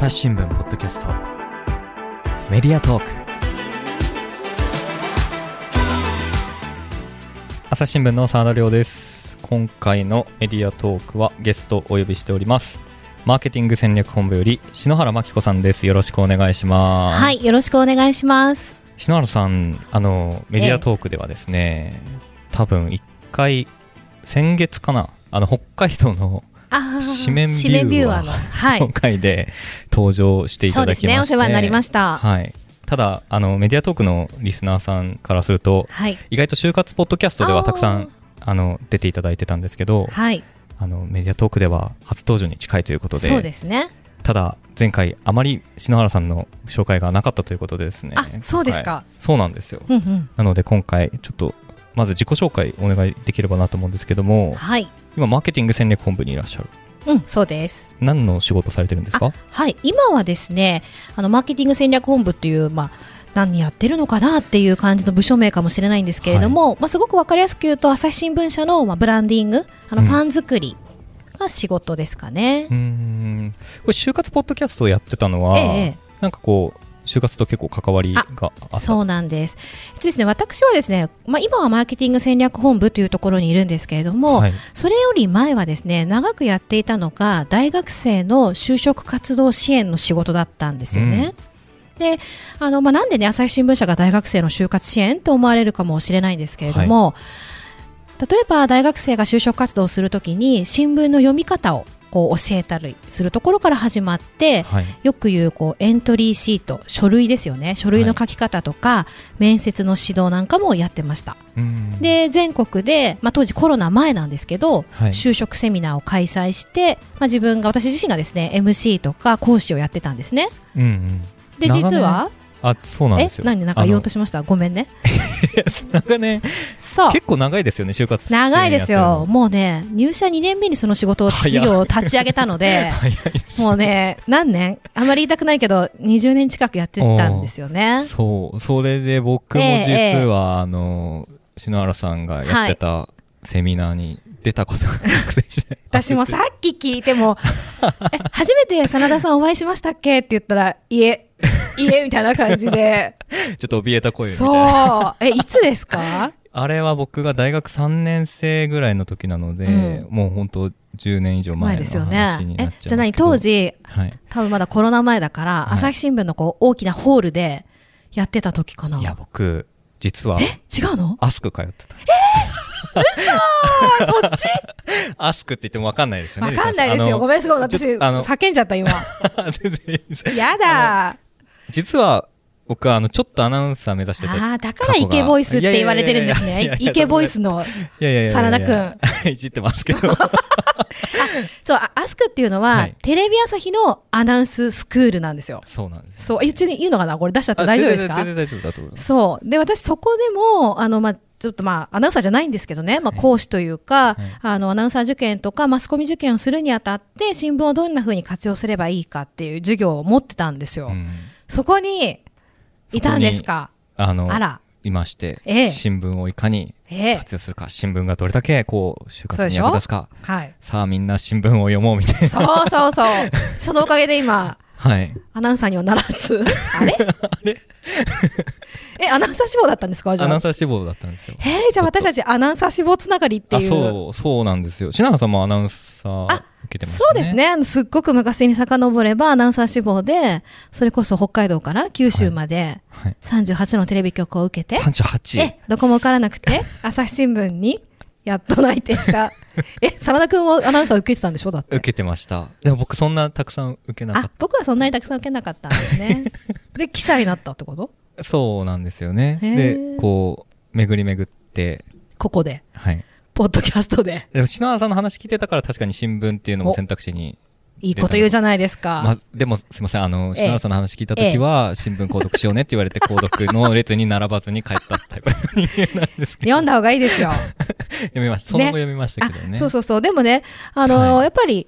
朝日新聞ポッドキャスト。メディアトーク。朝日新聞の澤田亮です。今回のメディアトークはゲストをお呼びしております。マーケティング戦略本部より篠原真紀子さんです。よろしくお願いします。はい、よろしくお願いします。篠原さんあのメディアトークではですね、多分一回先月かなあの北海道の紙面ビューアーの。はい今。回で登場していただきましてそうですね、お世話になりました。はい、ただあのメディアトークのリスナーさんからするとはい。意外と就活ポッドキャストではたくさんあの出ていただいてたんですけどはい。あのメディアトークでは初登場に近いということでそうですね。ただ前回あまり篠原さんの紹介がなかったということでですねあ、そうです今か。回そうなんですようんうん。なので今回ちょっとまず自己紹介お願いできればなと思うんですけどもはい。今マーケティング戦略本部にいらっしゃるうん、そうです。何の仕事されてるんですか？はい。今はですね、あの、マーケティング戦略本部っていう、まあ、何やってるのかなっていう感じの部署名かもしれないんですけれども、まあ、すごくわかりやすく言うと、朝日新聞社の、まあ、ブランディング、あの、うんファン作りが仕事ですかね。うーんこれ就活ポッドキャストをやってたのは、ええなんかこう就活と結構関わりがそうなんです。えっとですね、私はですね、まあ、今はマーケティング戦略本部というところにいるんですけれども、はいそれより前はですね、長くやっていたのが、大学生の就職活動支援の仕事だったんですよね。で、あの、まあ、なんでね、朝日新聞社が大学生の就活支援と思われるかもしれないんですけれども、例えば大学生が就職活動をするときに、新聞の読み方をこう教えたりするところから始まって、はい。よく言うこうエントリーシート書類ですよね。書類の書き方とか、面接の指導なんかもやってました。うん。で全国で、まあ、当時コロナ前なんですけど、はい。就職セミナーを開催して、まあ、自分が私自身がですね MC とか講師をやってたんですね。うんうん。で実はあそうなんえですよ。何なんか言おうとしました？ごめんね。なんかねそう。結構長いですよね就活長いですよ。もうね入社2年目にその仕事を早い。事業を立ち上げたので もうね何年？あまり言いたくないけど20年近くやってたんですよね。そう。それで僕もええ実は、あの篠原さんがやってたセミナーに出たことが学生時代私もさっき聞いても え初めて真田さんお会いしましたっけ？って言ったらいえいえみたいな感じで。ちょっと怯えた声みたいな。そう。えいつですか？あれは僕が大学3年生ぐらいの時なので、うん。もう本当10年以上前ですよね。話になっちゃいえじゃあ何当時はい、多分まだコロナ前だから、はい。朝日新聞のこう大きなホールでやってた時かな。いや僕実は。違うの？アスク通ってた。そっち？アスクって言っても分かんないですよねわかんないですよ。ごめんすごい。私叫んじゃった今。全然いいです。やだ実は僕はあのちょっとアナウンサー目指してたあーだからイケボイスって言われてるんですねイケボイスのいやいやいやいじってますけどそうあアスクっていうのは、はいテレビ朝日のアナウンススクールなんですよそうなんですそう、え言っていいのかなこれ出しちゃって大丈夫ですかあ全然大丈夫だと思いますそう。で、私そこでも、あの、まあ、ちょっとまあ、アナウンサーじゃないんですけどね、まあ、はい講師というか、はいあの、アナウンサー受験とか、マスコミ受験をするにあたって、新聞をどんな風に活用すればいいかっていう授業を持ってたんですよ。うんそこに、いたんですか？あのあら。いまして、ええ。新聞をいかにええ。活用するか新聞がどれだけこう就活に役立つか。はい。さあみんな新聞を読もうみたいな。そうそうそう。そのおかげで今、はい。アナウンサーにはならず。あれ？え、アナウンサー志望だったんですか？じゃあ。アナウンサー志望だったんですよ。えー、じゃあ私たちアナウンサー志望つながりってあいう。そうそうなんですよ。品川さんもアナウンサー。あ受けてますそうですね。あのすっごく昔に遡ればアナウンサー志望で、それこそ北海道から九州まではい。38のテレビ局を受けて、38え、どこも受からなくて、朝日新聞にやっと内定した。え、真田君もアナウンサー受けてたんでしょ？だって。受けてました。でも僕そんなたくさん受けなかっ、あ僕はそんなにたくさん受けなかったんですね。で、記者になったってこと？たそうなんですよね。でこう巡り巡って。ここで。はいポッドキャストで。でも篠原さんの話聞いてたから確かに新聞っていうのも選択肢にいいこと言うじゃないですか。まあ、でもすみません。あのええ。篠原さんの話聞いた時は、新聞購読しようねって言われて購読の列に並ばずに帰ったタイプの人間なんですけど。読んだ方がいいですよ。読みました。その後読みましたけどね。あそうそうそう。でもね、あのーはい。やっぱり、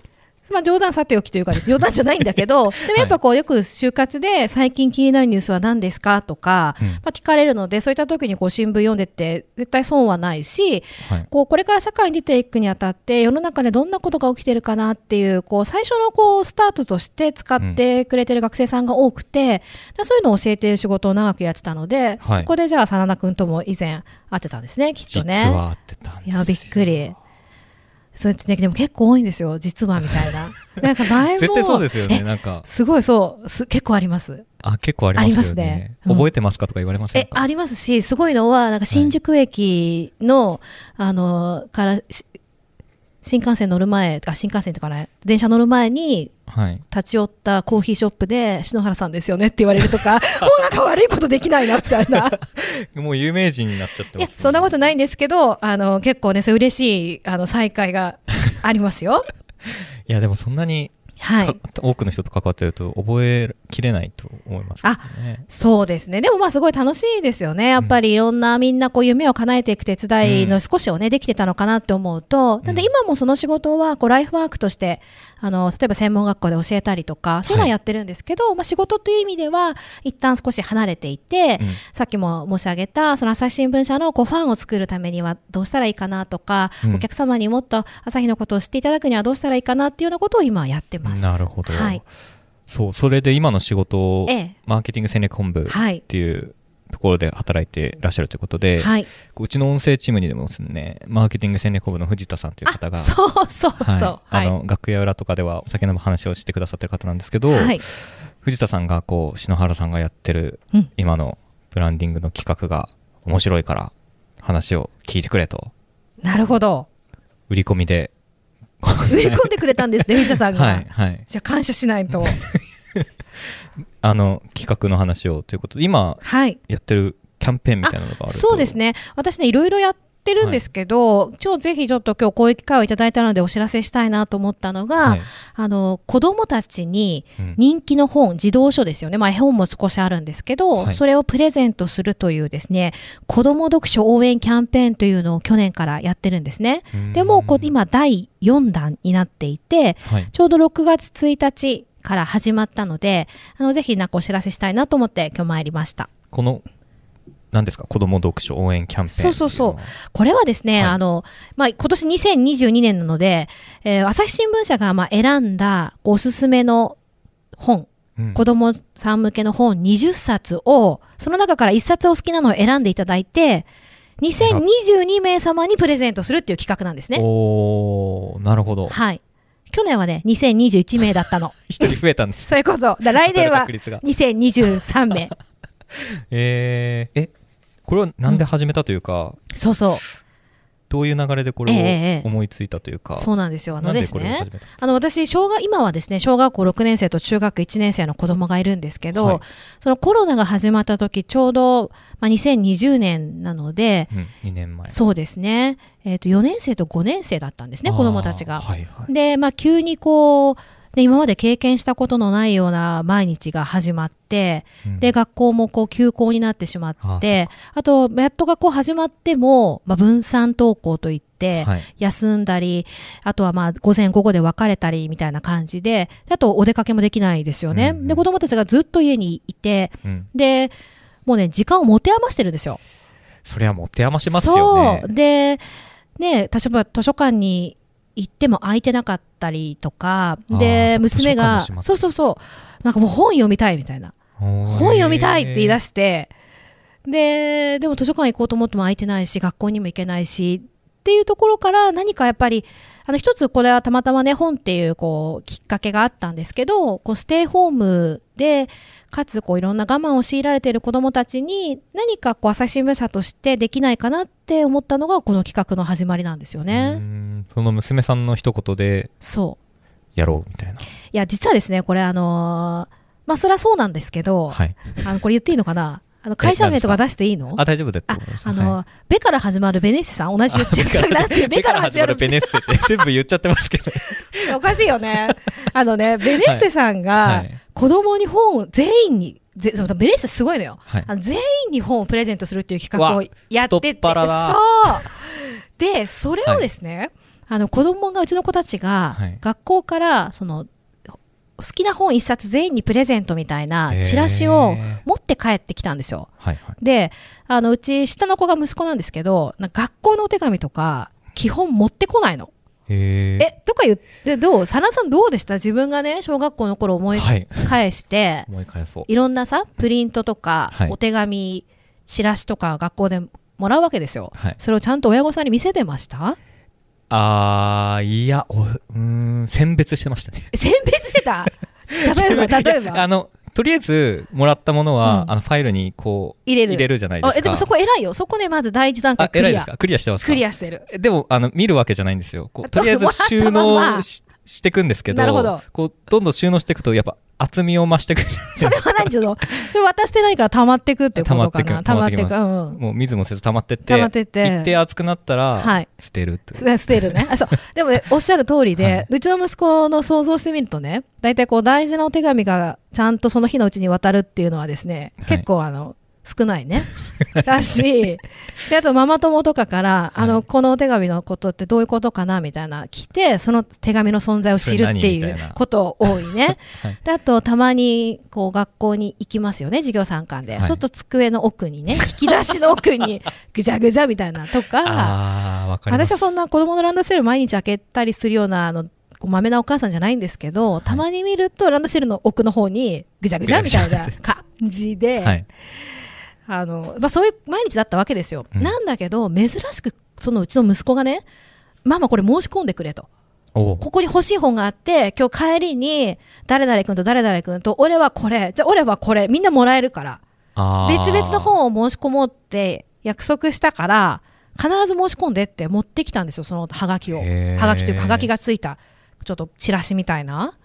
まあ冗談さておきというかです、冗談じゃないんだけど、でもやっぱこう、よく就活で最近気になるニュースは何ですかとか、うんまあ聞かれるので、そういった時にこう新聞読んでって絶対損はないし、はい。こうこれから社会に出ていくにあたって世の中でどんなことが起きてるかなっていうこう最初のこうスタートとして使ってくれてる学生さんが多くて、だそういうのを教えている仕事を長くやってたので、はいここでじゃあ真田君とも以前会ってたんですねきっと実ね。は合ってたんですよいやびっくり。そうやってねでも結構多いんですよ実はみたいな。なんか前も絶対そうですよね。えなんか、すごいそうす結構あります。あ、結構ありますよね。ありますねうん覚えてますかとか言われませんか？えありますしすごいのはなんか新宿駅の、あのからし新幹線乗る前あ新幹線とかね電車乗る前にはい。立ち寄ったコーヒーショップで篠原さんですよねって言われるとか もうなんか悪いことできないなみたいな。もう有名人になっちゃっていやます、そんなことないんですけどあの結構ねそう嬉しいあの再会がありますよ。いや、でもそんなにはいか多くの人と関わってると覚えきれないと思いますね。そうですね。でもまあすごい楽しいですよね。やっぱりいろんなみんなこう夢を叶えていく手伝いの少しをね、できてたのかなって思うと、なんで今もその仕事はこうライフワークとして、あの、例えば専門学校で教えたりとか、そういうのをやってるんですけど、まあ仕事という意味では一旦少し離れていて、うんさっきも申し上げた、その朝日新聞社のこうファンを作るためにはどうしたらいいかなとか、うんお客様にもっと朝日のことを知っていただくにはどうしたらいいかなっていうようなことを今やってます。なるほど。はい。そう、それで今の仕事をええ。マーケティング戦略本部っはい。ていうところで働いてらっしゃるということで、はい。うちの音声チームにでもですね、マーケティング戦略本部の藤田さんという方が、あそうそうそう。はいあの楽屋裏とかではお酒の話をしてくださってる方なんですけど、はい。藤田さんがこう篠原さんがやってるうん今のブランディングの企画が面白いから話を聞いてくれとなるほど。売り込みで、売り込んでくれたんですね、藤田さんが。はいはい、じゃあ感謝しないと。あの企画の話をということで今はい。やってるキャンペーンみたいなのがあるとそうですね。私ね、いろいろやってるんですけど、今日ぜひちょっと今日こういう機会をいただいたのでお知らせしたいなと思ったのが、はいあの、子供たちにうん人気の本、児童書ですよね。まあ絵本も少しあるんですけど、はいそれをプレゼントするというですね、子供読書応援キャンペーンというのを去年からやってるんですね。でも、こう今第4弾になっていて、はい、ちょうど6月1日から始まったので、あのぜひなんかお知らせしたいなと思って今日参りました。この何ですか？子供読書応援キャンペーンそうそうそうこれはですね、はいあの、まあ、今年2022年なので、えー朝日新聞社がまあ選んだおすすめの本、うん子供さん向けの本20冊を、その中から1冊お好きなのを選んでいただいて、2022名様にプレゼントするっていう企画なんですね。おーなるほどはい。去年はね、2021名だったの。一人増えたんですそういうこと。来年は確率が2023名。えー、えこれはなんで始めたというか、そうそう。どういう流れでこええええれを思いついたというか、そうなんですよ。あのですねあの私小学今はですね小学校6年生と中学1年生の子供がいるんですけど、はいそのコロナが始まった時ちょうど、まあ、2020年なのでうん、2年前そうですね、えー、と4年生と5年生だったんですね子供たちが。はいはいで、まあ、急にこうで今まで経験したことのないような毎日が始まって、うんで学校もこう休校になってしまってあとやっと学校始まっても、まあ、分散登校といって、はい休んだり、あとはまあ午前午後で別れたりみたいな感じで、であとお出かけもできないですよね。うんうんで、子供たちがずっと家にいて、うん、で、もうね、時間を持て余してるんですよ。それは持て余しますよねそう。で、ね、例えば図書館に行っても空いてなかったりとか、あで、ー娘が、そうそうそう、なんかもう本読みたいみたいな。本本読みたいって言い出しして、で、でも図書館行こうと思っても空いてないし、学校にも行けないし、っていうところから何かやっぱり、あの一つこれはたまたまね、本っていうこうきっかけがあったんですけど、こうステイホームで、かつこういろんな我慢を強いられている子どもたちに何かこう朝日新聞社としてできないかなって思ったのがこの企画の始まりなんですよね。その娘さんの一言でそう。やろうみたいな。いや、実はですね、これあのーまあそれはそうなんですけど、はい。あのこれ言っていいのかな？あの会社名とか出していいの？あ、大丈夫だとあ。あの、はいベから始まるベネッセさん同じ言っちゃったなんていう ベから始まるベネッセって全部言っちゃってますけど。おかしいよね。あのね、ベネッセさんはがい子供に本を全員に、ベネッセすごいのよ。はいあの全員に本をプレゼントするっていう企画をわやってて。そう。で、それをですね、あの子供がうちの子たちがはい学校からその好きな本一冊全員にプレゼントみたいなチラシを持って帰ってきたんですよ。はいはい。であのうち下の子が息子なんですけど学校のお手紙とか基本持ってこないの。えとか言ってどう？佐野さんどうでした？自分がね小学校の頃思いはい。返して、思い返そう。いろんなさプリントとか、はいお手紙チラシとか学校でもらうわけですよ。はい。それをちゃんと親御さんに見せてました？あー、いや、おうーん、選別してましたね。選別してた？例えば 例えば？あの、とりあえず、もらったものは、うん。あの、ファイルに、こう、入れる。入れるじゃないですか。あえでもそこ偉いよ。そこねまず第一段階あ、クリア偉いですか？クリア。してますか？クリアしてる。えでも、あの、見るわけじゃないんですよ。こうあとりあえず 収納ししていくんですけど、なるほど。こう、どんどん収納していくと、やっぱ、厚みを増していく。それは何ていうのそれ渡してないから溜まってくってことかな。溜まってく溜まってく。うんうん。もう、水もせず溜まってって、溜まってって。一定厚くなったら、はい。捨てるって。す捨てるね。あそう。でもね、おっしゃる通りで、はい。うちの息子の想像してみるとね、大体こう大事なお手紙がちゃんとその日のうちに渡るっていうのはですね、はい。結構あの、少ないね。だし、で、あとママ友とかから、あの、はいこのお手紙のことってどういうことかなみたいな来て、その手紙の存在を知るっていうこと多いね。はいで、あとたまにこう学校に行きますよね、授業参観で。はいちょっと机の奥にね、引き出しの奥にぐじゃぐじゃみたいなとか。私はそんな子供のランドセル毎日開けたりするようなあのこうまめなお母さんじゃないんですけど、たまに見るとランドセルの奥の方にぐちゃぐちゃみたいな感じで、はい。あのまあ、そういう毎日だったわけですよ、うん。なんだけど珍しくそのうちの息子がねママこれ申し込んでくれと。ここに欲しい本があって今日帰りに誰々君と誰々君と俺はこれじゃあ俺はこれみんなもらえるから。別々の本を申し込もうって約束したから必ず申し込んでって持ってきたんですよそのハガキを。へー。ハガキというかハガキがついたちょっとチラシみたいな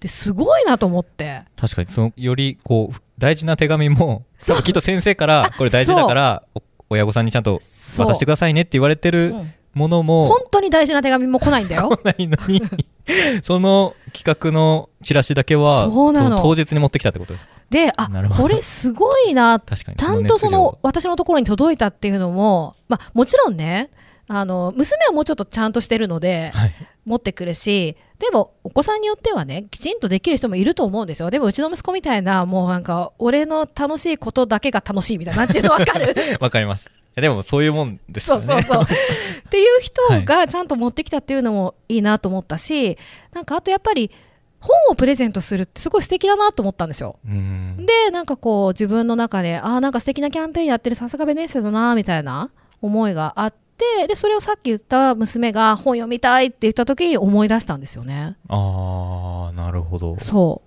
ですごいなと思って。確かに、その、より、こう、大事な手紙も、きっと先生から、これ大事だから、お親御さんにちゃんと渡してくださいねって言われてるうん。ものも、本当に大事な手紙も来ないんだよ。来ないのに、その企画のチラシだけは、そうなの。当日に持ってきたってことですか？であこれすごいな。確かに。ちゃんとその熱私のところに届いたっていうのも、まあ、もちろんねあの娘はもうちょっとちゃんとしてるので量はい。持ってくるしでもお子さんによってはねきちんとできる人もいると思うんですよでもうちの息子みたいなもうなんか俺の楽しいことだけが楽しいみたいななんていうの分かる わかります。いやでも、そういうもんですそよね。うそうそう っていう人がちゃんと持ってきたっていうのもいいなと思ったしなんかあとやっぱり本をプレゼントするってすごい素敵だなと思ったんですよ。でなんかこう自分の中でああなんか素敵なキャンペーンやってるさすがベネッセだなみたいな思いがあってでそれをさっき言った娘が本読みたいって言った時に思い出したんですよね。あー、なるほど。そ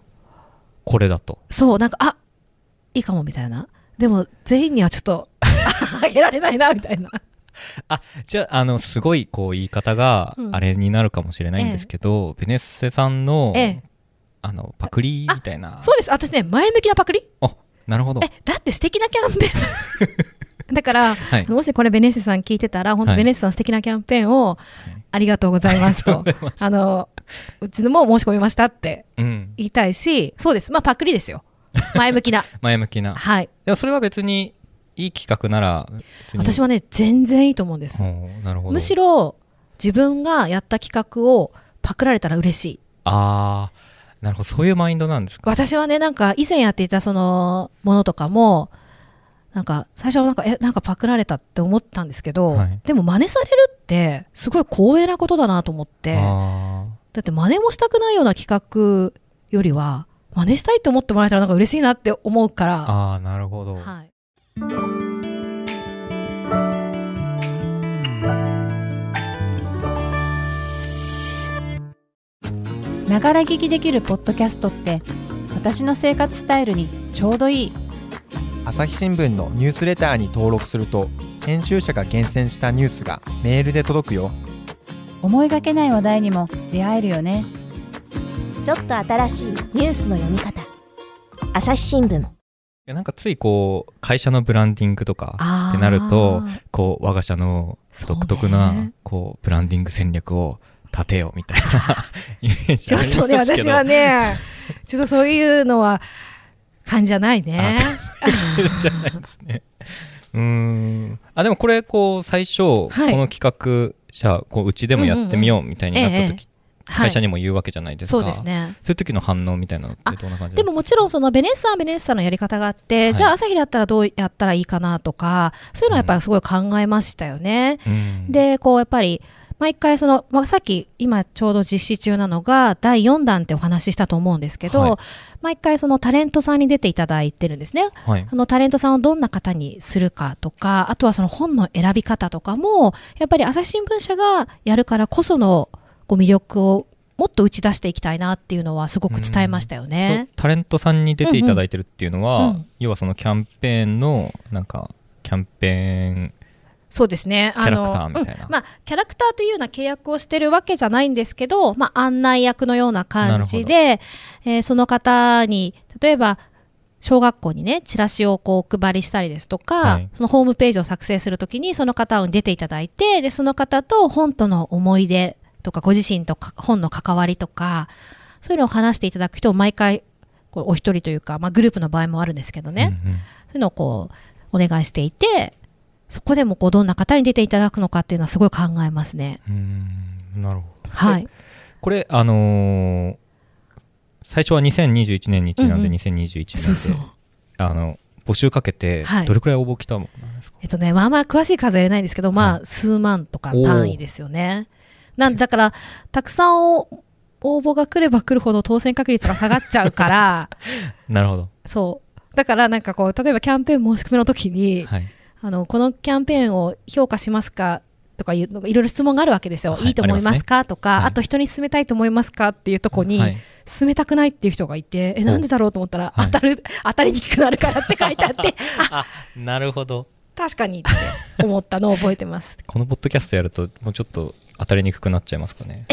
これだと。うそうなんかあいいかもみたいな。でも全員にはちょっと あげられないなみたいな。あ、じゃあ、あの、すごい、こう、言い方がう、ん。あれになるかもしれないんですけど、ベネッセさんの、ええ。あの、パクリみたいな。そうです。私ね前向きなパクリあ、なるほど。えだって素敵なキャンペーン だから、はい。もしこれベネッセさん聞いてたら本当はいベネッセさん素敵なキャンペーンをありがとうございますと、あのうちのも申し込みましたってうん。言いたいしそうですまあパクリですよ前向きな 前向きな。はいでもそれは別に、いい企画なら、私はね全然いいと思うんですおーなるほど。むしろ自分がやった企画をパクられたら嬉しいあー、なるほど。そういうマインドなんですか？私はねなんか以前やっていたそのものとかもなんか最初はなんかえなんかパクられたって思ったんですけど、はい。でも真似されるってすごい光栄なことだなと思ってあだって真似もしたくないような企画よりは真似したいと思ってもらえたらなんか嬉しいなって思うかーら、あー、なるほど。はい、ながら聞きできるポッドキャストって私の生活スタイルにちょうどいい朝日新聞のニュースレターに登録すると編集者が厳選したニュースがメールで届くよ。思いがけない話題にも出会えるよね。ちょっと新しいニュースの読み方。朝日新聞。いやなんかついこう、会社のブランディングとかってなると、こう、我が社の独特なね、こう、ブランディング戦略を立てようみたいな イメージちょっ。とね私はねちょっとそういうのは感じじゃないねじゃないですね。うーん。あ、でもこれ、こう、最初、こはいの企画じゃあこううちでもやってみようみたいになった時、ええ会社にも言うわけじゃないですか、そうですね。そういう時の反応みたいなのってどんな感じでももちろんそのベネッサはベネッサのやり方があって、はいじゃあ朝日だったらどうやったらいいかなとか、そういうのはやっぱりすごい考えましたよね。うんで、こうやっぱり、毎回その、まあ、さっき今ちょうど実施中なのが第4弾ってお話ししたと思うんですけど、はい。毎回そのタレントさんに出ていただいてるんですね。はい。あのタレントさんをどんな方にするかとか、あとはその本の選び方とかも、やっぱり朝日新聞社がやるからこそのこう魅力をもっと打ち出していきたいなっていうのはすごく伝えましたよね。タレントさんに出ていただいてるっていうのは、うん。うん。要はそのキャンペーンのなんかキャンペーンそうですね。キャラクターみたいな。うん。まあ、キャラクターというような契約をしてるわけじゃないんですけど、まあ、案内役のような感じで、えーその方に、例えば、小学校にね、チラシをこうお配りしたりですとか、はい。そのホームページを作成するときに、その方に出ていただいて、で、その方と本との思い出とか、ご自身とか本の関わりとか、そういうのを話していただく人を毎回、こうお一人というか、まあ、グループの場合もあるんですけどね。うんうん。そういうのをこう、お願いしていて、そこでもこう、どんな方に出ていただくのかっていうのはすごい考えますね。うーんなるほどはい。これあのー最初は2021年にちなんでうんうん2021年で、そうそう。あの募集かけてはいどれくらい応募来たものなんですか、えっとね、まあまあ詳しい数は入れないんですけど、まはあ、数万とか単位ですよね。なんで、だから、たくさんお応募が来れば来るほど当選確率が下がっちゃうから、なるほどそう。だから、なんかこう、例えばキャンペーン申し込みの時に、はいあの、このキャンペーンを評価しますかとかいうのがいろいろ質問があるわけですよ。はいいいと思いますか？とか、はい。あと人に勧めたいと思いますかっていうとこに、はい。勧めたくないっていう人がいて、え、なんでだろうと思ったら、はい。当たる、当たりにくくなるからって書いてあって、あ、なるほど。確かにって思ったのを覚えてます。このポッドキャストやるともうちょっと当たりにくくなっちゃいますかね。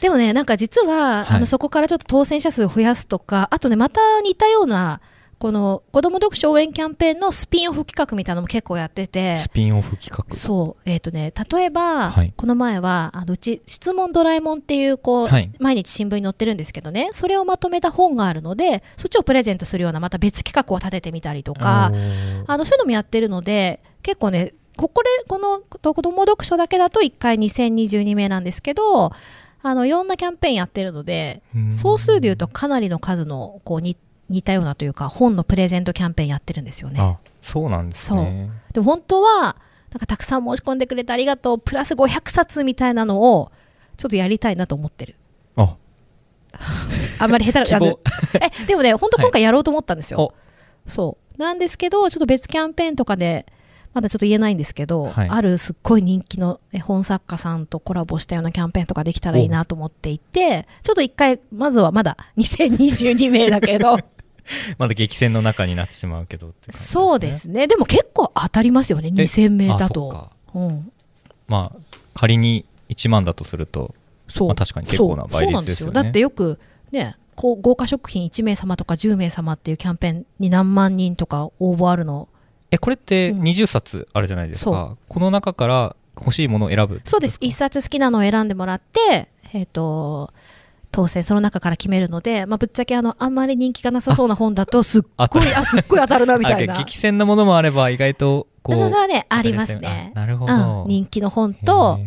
でもね、なんか実は、はい。あのそこからちょっと当選者数を増やすとか、あとね、また似たような、この子ども読書応援キャンペーンのスピンオフ企画みたいなのも結構やってて。ス、ピンオフ企画。そう、えっ、とね、例えば、はい。この前は、あのうち、質問ドラえもんっていう、こう、はい。毎日新聞に載ってるんですけどね、それをまとめた本があるので、そっちをプレゼントするような、また別企画を立ててみたりとか、あのそういうのもやってるので、結構ね、ここで、この子ども読書だけだと1回2022名なんですけど、あのいろんなキャンペーンやってるので、うん。総数でいうとかなりの数のこうに似たようなというか、本のプレゼントキャンペーンやってるんですよね。あそうなんですねでも本当は、なんかたくさん申し込んでくれてありがとう、プラス500冊みたいなのを、ちょっとやりたいなと思ってる。あ あんまり下手な、え、でもね、本当今回やろうと思ったんですよ。おそう。なんですけど、ちょっと別キャンペーンとかで、まだちょっと言えないんですけど、はいあるすっごい人気の絵本作家さんとコラボしたようなキャンペーンとかできたらいいなと思っていて、ちょっと一回、まずはまだ 2022名だけど、まだ激戦の中になってしまうけどって感じそうですね。でも結構当たりますよね、2000名だと。うん。まあ仮に1万だとするとそう、まあ確かに結構な倍率ですよね。だってよくねこう豪華食品1名様とか10名様っていうキャンペーンに何万人とか応募あるの。えこれってうん。20冊あるじゃないですか、そこの中から欲しいものを選ぶそうです。1冊好きなのを選んでもらってえっ、と当選その中から決めるので、まあ、ぶっちゃけあのあんまり人気がなさそうな本だとすっあごいあすっごい当たるなみたいな。あ激戦なものもあれば意外とこうそれはねありますね。あなるほど、うん、人気の本と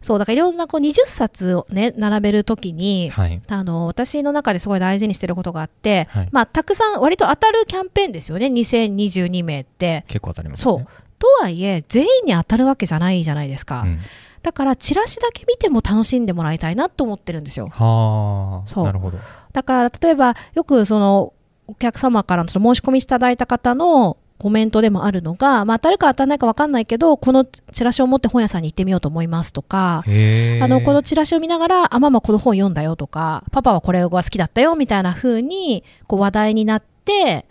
そうだからいろんなこう20冊をね並べるときにはい。あの私の中ですごい大事にしてることがあって、はい。まあ、たくさん割と当たるキャンペーンですよね2022名って。結構当たりますね。そう。とはいえ全員に当たるわけじゃないじゃないですか、うんだからチラシだけ見ても楽しんでもらいたいなと思ってるんですよ。はそう。あなるほど。だから例えばよくそのお客様からのその申し込みいただいた方のコメントでもあるのが、まあ、当たるか当たらないか分かんないけどこのチラシを持って本屋さんに行ってみようと思いますとかあのこのチラシを見ながらあママこの本読んだよとかパパはこれが好きだったよみたいな風にこう話題になって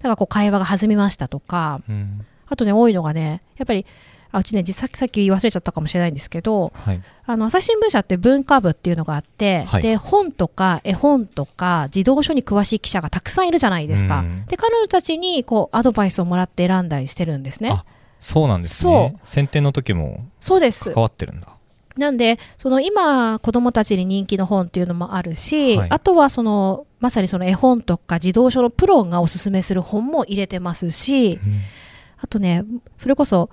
だからこう会話が弾みましたとかうん。あとね多いのがねやっぱりあうちね実際さっき忘れちゃったかもしれないんですけどはい。あの朝日新聞社って文化部っていうのがあって、はい。で本とか絵本とか児童書に詳しい記者がたくさんいるじゃないですか。うん。で彼女たちにこうアドバイスをもらって選んだりしてるんですね。あ。そうなんですね。選定の時もそうです。関わってるんだ。なんでその今子どもたちに人気の本っていうのもあるし、はい。あとはそのまさにその絵本とか児童書のプロがおすすめする本も入れてますし、うん。あとねそれこそ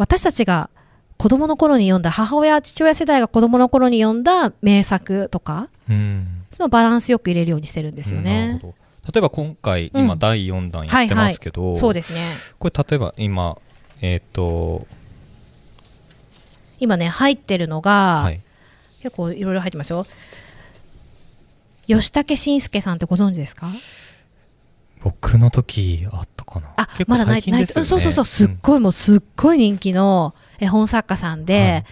私たちが子供の頃に読んだ母親父親世代が子供の頃に読んだ名作とかうんそのバランスよく入れるようにしてるんですよね。ほど例えば今回、うん今第4弾やってますけど、そうですね。これ例えば今えっ、と今ね入ってるのが、はい結構いろいろ入ってますよ。吉武慎介さんってご存知ですか？僕の時あったかな。あ結、構まだないないそうそうそうすっごいもうすっごい人気の絵本作家さんで、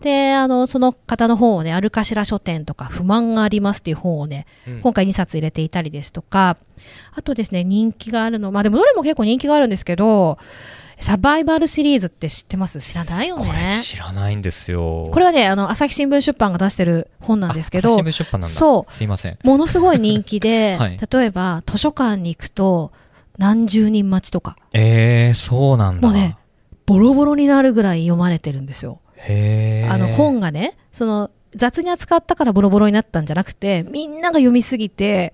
であのその方の本をね「アルカシラ書店」とか「不満があります」っていう本をね、うん。今回2冊入れていたりですとかあとですね人気があるのまあでもどれも結構人気があるんですけどサバイバルシリーズって知ってます？知らないよね。これ知らないんですよ。これはねあの朝日新聞出版が出してる本なんですけどあ朝日新聞出版なんだ。そう。すいません。ものすごい人気で、はい。例えば図書館に行くと何十人待ちとか。えー、そうなんだ。もうねボロボロになるぐらい読まれてるんですよ。へー。あの本がねその雑に扱ったからボロボロになったんじゃなくてみんなが読みすぎて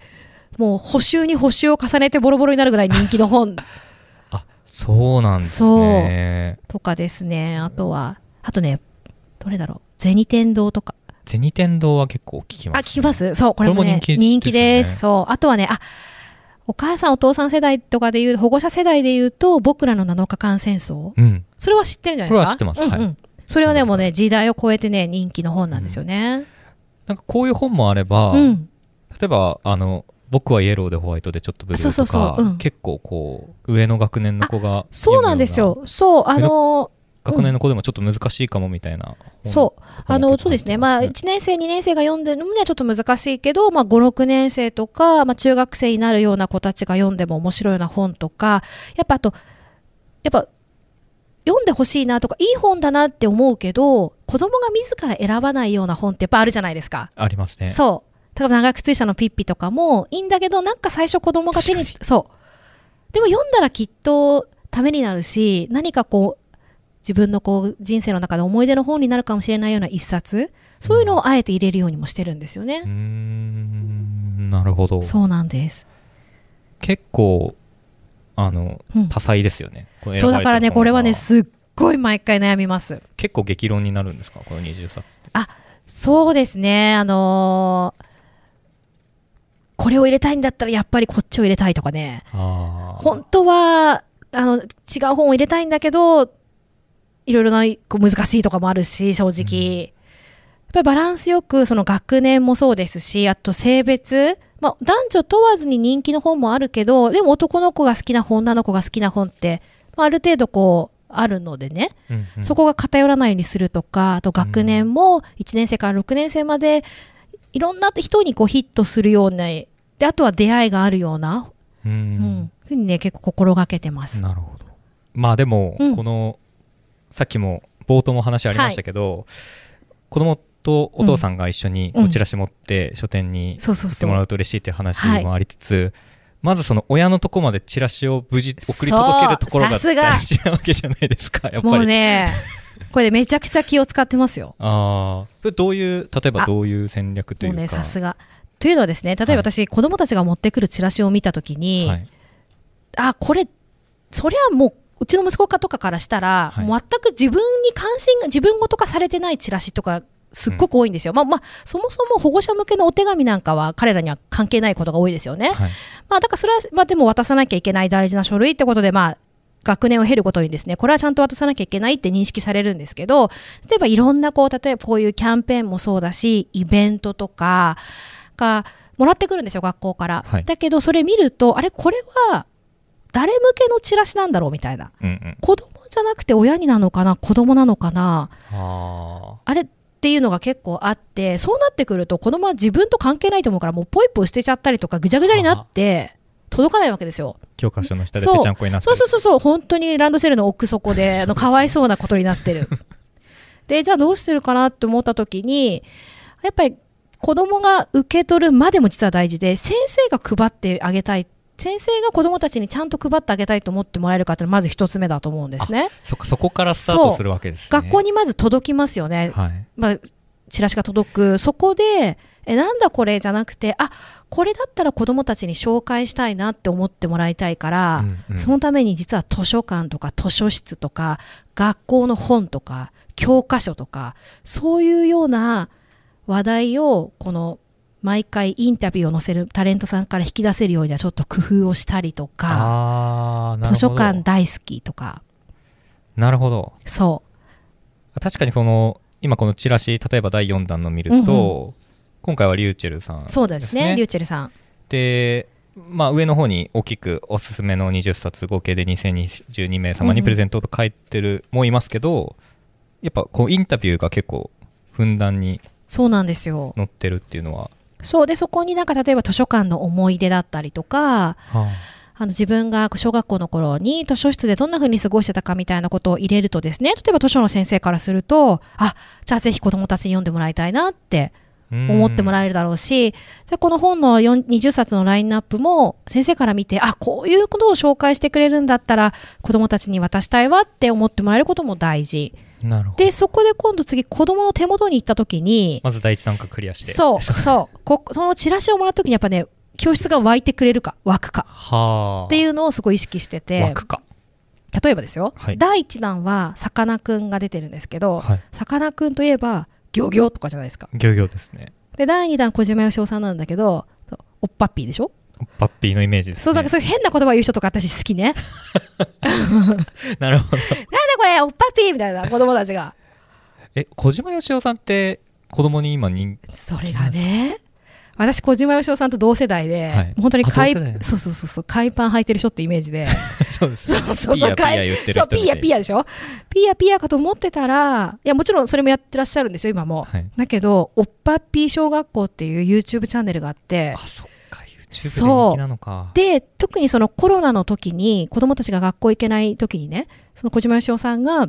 もう補修に補修を重ねてボロボロになるぐらい人気の本。あ そうなんですね。とかですね。あとはあとねどれだろう。銭天堂とか。銭天堂は結構聞きます、あ聞きます。そうこれも,、ね、これも人気人気でです。そう。あとはねあお母さんお父さん世代とかでいう保護者世代でいうと僕らの7日間戦争。うん。それは知ってるんじゃないですか？これは知ってます。うんうん。はいそれはねもうね時代を超えてね人気の本なんですよね、なんかこういう本もあれば、うん。例えばあの僕はイエローでホワイトでちょっとブルーとかそうそうそううん結構こう上の学年の子がそうなんですよ。そう、あの学年の子でもちょっと難しいかもみたいな、ーそう、あの、そうですね。まあ、1年生、2年生が読んでるのにはちょっと難しいけど、まあ、5、6年生とか、まあ、中学生になるような子たちが読んでも面白いような本とか、やっぱあと、やっぱ、読んでほしいなとか、いい本だなって思うけど、子供が自ら選ばないような本ってやっぱあるじゃないですか。ありますねそう。例えば長靴下のピッピとかもいいんだけど、なんか最初子供が手に、そう。でも読んだらきっとためになるし、何かこう、自分のこう人生の中で思い出の本になるかもしれないような一冊、そういうのをあえて入れるようにもしてるんですよね。うーんなるほどそうなんです。結構あの、うん多彩ですよねそうだからね、これはね、すっごい毎回悩みます。結構激論になるんですか？この20冊ってそうですね、あのーこれを入れたいんだったらやっぱりこっちを入れたいとかね。本当はあの違う本を入れたいんだけどいろいろなこう難しいとかもあるし正直、やっぱりバランスよくその学年もそうですしあと性別、まあ、男女問わずに人気の本もあるけどでも男の子が好きな本女の子が好きな本って、まあ、ある程度こうあるのでね、うんうん。そこが偏らないようにするとかあと学年も1年生から6年生までいろんな人にこうヒットするようなであとは出会いがあるようなうん。うん、ふうにね結構心がけてます。なるほど。まあでも、うん。このさっきも冒頭も話ありましたけど、子供とお父さんが一緒にこうん。うチラシ持って書店にそうそうそう。行ってもらうと嬉しいっていう話もありつつ、まずその親のとこまでチラシを無事送り届けるところがそうさすが。大事なわけじゃないですかやっぱり。もうね、これでめちゃくちゃ気を使ってますよ。ああどういう例えばどういう戦略というかもうね、さすが。というのはですね、例えば私、子供たちが持ってくるチラシを見たときに、はいあ、これ、そりゃもう、うちの息子かとかからしたら、はい全く自分に関心が、自分ごと化されてないチラシとか、すっごく多いんですよ。まあまあ、そもそも保護者向けのお手紙なんかは彼らには関係ないことが多いですよね。はいまあ、だからそれは、まあでも渡さなきゃいけない大事な書類ってことで、まあ、学年を経るごとにですね、これはちゃんと渡さなきゃいけないって認識されるんですけど、例えばいろんなこう、例えばこういうキャンペーンもそうだし、イベントとかがもらってくるんですよ、学校から。はいだけど、それ見ると、あれ、これは誰向けのチラシなんだろうみたいな。うんうん子供じゃなくて親になのかな、子供なのかな、ああれっていうのが結構あって、そうなってくると子供は自分と関係ないと思うから、もうポイポイ捨てちゃったりとか、ぐちゃぐちゃになって、届かないわけですよ。ー教科書の下でぺちゃんこになってるそうそうそうそう、本当にランドセルの奥底で、あの、かわいそうなことになってる。で、じゃあどうしてるかなって思った時に、やっぱり子供が受け取るまでも実は大事で、先生が配ってあげたい。先生が子供たちにちゃんと配ってあげたいと思ってもらえるかっていうのがまず一つ目だと思うんですね。そこからスタートするわけですね学校にまず届きますよね。はいまあ、チラシが届く。そこで、え、なんだこれじゃなくて、あ、これだったら子供たちに紹介したいなって思ってもらいたいから、うんうん。そのために実は図書館とか図書室とか学校の本とか教科書とか、そういうような話題を、この、毎回インタビューを載せるタレントさんから引き出せるようにはちょっと工夫をしたりとか、図書館大好きとか、なるほど。そ確かにこの今このチラシ例えば第4弾の見ると、今回はリューチェルさんう、そうですね、リューチェルさん。で、まあ、上の方に大きくおすすめの20冊合計で2022名様にプレゼントと書いてるもいますけど、やっぱこうインタビューが結構ふんだんにそうなんですよ。載ってるっていうのは、そうで、そこになんか例えば図書館の思い出だったりとか、あの自分が小学校の頃に図書室でどんな風に過ごしてたかみたいなことを入れるとですね、例えば図書の先生からすると、あ、じゃあぜひ子供たちに読んでもらいたいなって思ってもらええるだろうし、じゃあこの本の4 20冊のラインナップも先生から見て、あ、こういうことを紹介してくれるんだったら子供たちに渡したいわって思ってもらえることも大事。なるほどで、そこで今度次子供の手元に行った時に、まず第一段階クリアしてそう、そう。こそのチラシをもらうときにやっぱね、教室が湧いてくれるか、湧くか。はあ。っていうのをすごい意識してて、例えばですよ、はい。第1弾はさかなクンが出てるんですけど、はい。さかなクンといえば、ギョギョとかじゃないですか。漁業ですね。で、第2弾小島よしおさんなんだけど、おっぱっぴーでしょ、パッピーのイメージですね。そう、なんかそういう変な言葉言う人とか私好きね。なるほど。なんだこれ、おっぱっぴーみたいな子供たちが。え小島よしおさんって子供に今人それがね、私、小島よしおさんと同世代で、はい。本当に海そうそうそうそう、海パン履いてる人ってイメージで、そうですそう そうそう、ピーヤピーヤ言ってる人そう、ピーヤピーヤでしょ？ピーヤピーヤかと思ってたら、いや、もちろんそれもやってらっしゃるんですよ、今も。はい。だけど、おっぱっぴー小学校っていう YouTube チャンネルがあって。あ、そっか YouTube なのか。で、特にそのコロナの時に、子供たちが学校行けない時にね、その小島よしおさんが、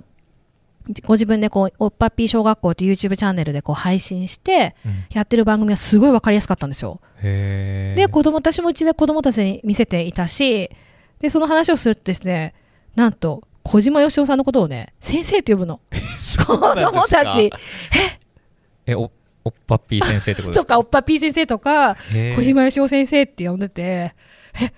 ご自分でこう、おっぱっぴー小学校っていう YouTube チャンネルでこう配信して、うん。やってる番組はすごいわかりやすかったんですよ。へえで、子供、私もうちで子供たちに見せていたし、で、その話をするとですね、なんと、小島よしおさんのことをね、先生と呼ぶの。子供たち。え？おおっぱっぴー先生ってことですとか、おっぱっぴー先生とか、小島よしお先生って呼んでて、え、あ、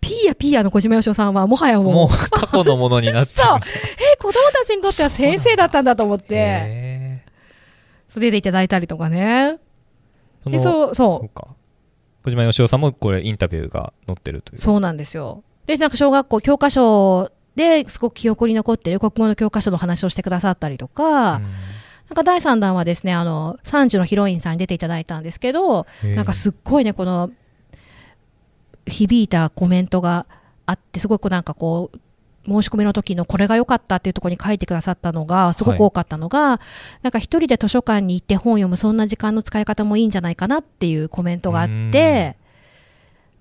ピーヤピーヤの小島よしおさんはもはやもう、もう過去のものになって そう、え、子供たちにとっては先生だったんだと思って、へ出ていただいたりとかね。で、ーそう、そう小島よしおさんもこれインタビューが載ってるという。そうなんですよ。で、なんか小学校教科書ですごく記憶に残っている国語の教科書の話をしてくださったりとか、うん。なんか第3弾はですね、あの、3時のヒロインさんに出ていただいたんですけど、なんかすっごいね、この、響いたコメントがあって、すごくなんかこう、申し込みの時のこれが良かったっていうところに書いてくださったのが、すごく多かったのが、なんか一人で図書館に行って本読む、そんな時間の使い方もいいんじゃないかなっていうコメントがあって、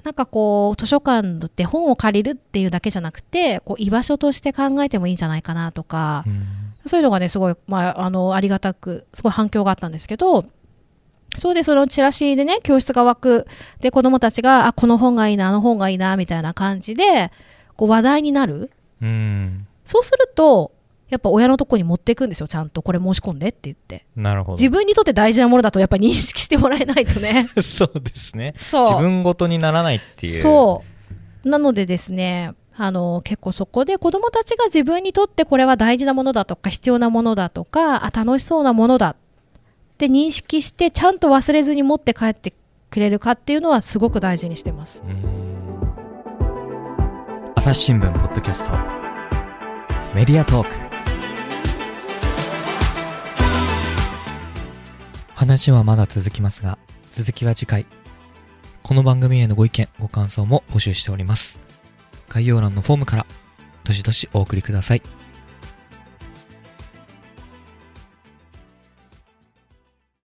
なんかこう、図書館って本を借りるっていうだけじゃなくて、こう居場所として考えてもいいんじゃないかなとか、うん。そういうのがね、すごい、まあ、あの、ありがたく、すごい反響があったんですけど、そうで、そのチラシでね、教室が湧く。で、子供たちが、あ、この本がいいな、あの本がいいな、みたいな感じで、こう話題になる。うんそうすると、やっぱ親のとこに持っていくんですよ、ちゃんと。これ申し込んでって言って。なるほど自分にとって大事なものだと、やっぱ認識してもらえないとね。そうですねそう。自分ごとにならないっていうそう。なのでですね、あの、結構そこで子供たちが自分にとってこれは大事なものだとか、必要なものだとか、あ、楽しそうなものだって認識して、ちゃんと忘れずに持って帰ってくれるかっていうのはすごく大事にしてます。朝日新聞ポッドキャスト。メディアトーク。話はまだ続きますが続きは次回。この番組へのご意見ご感想も募集しております。概要欄のフォームからどしどしお送りください。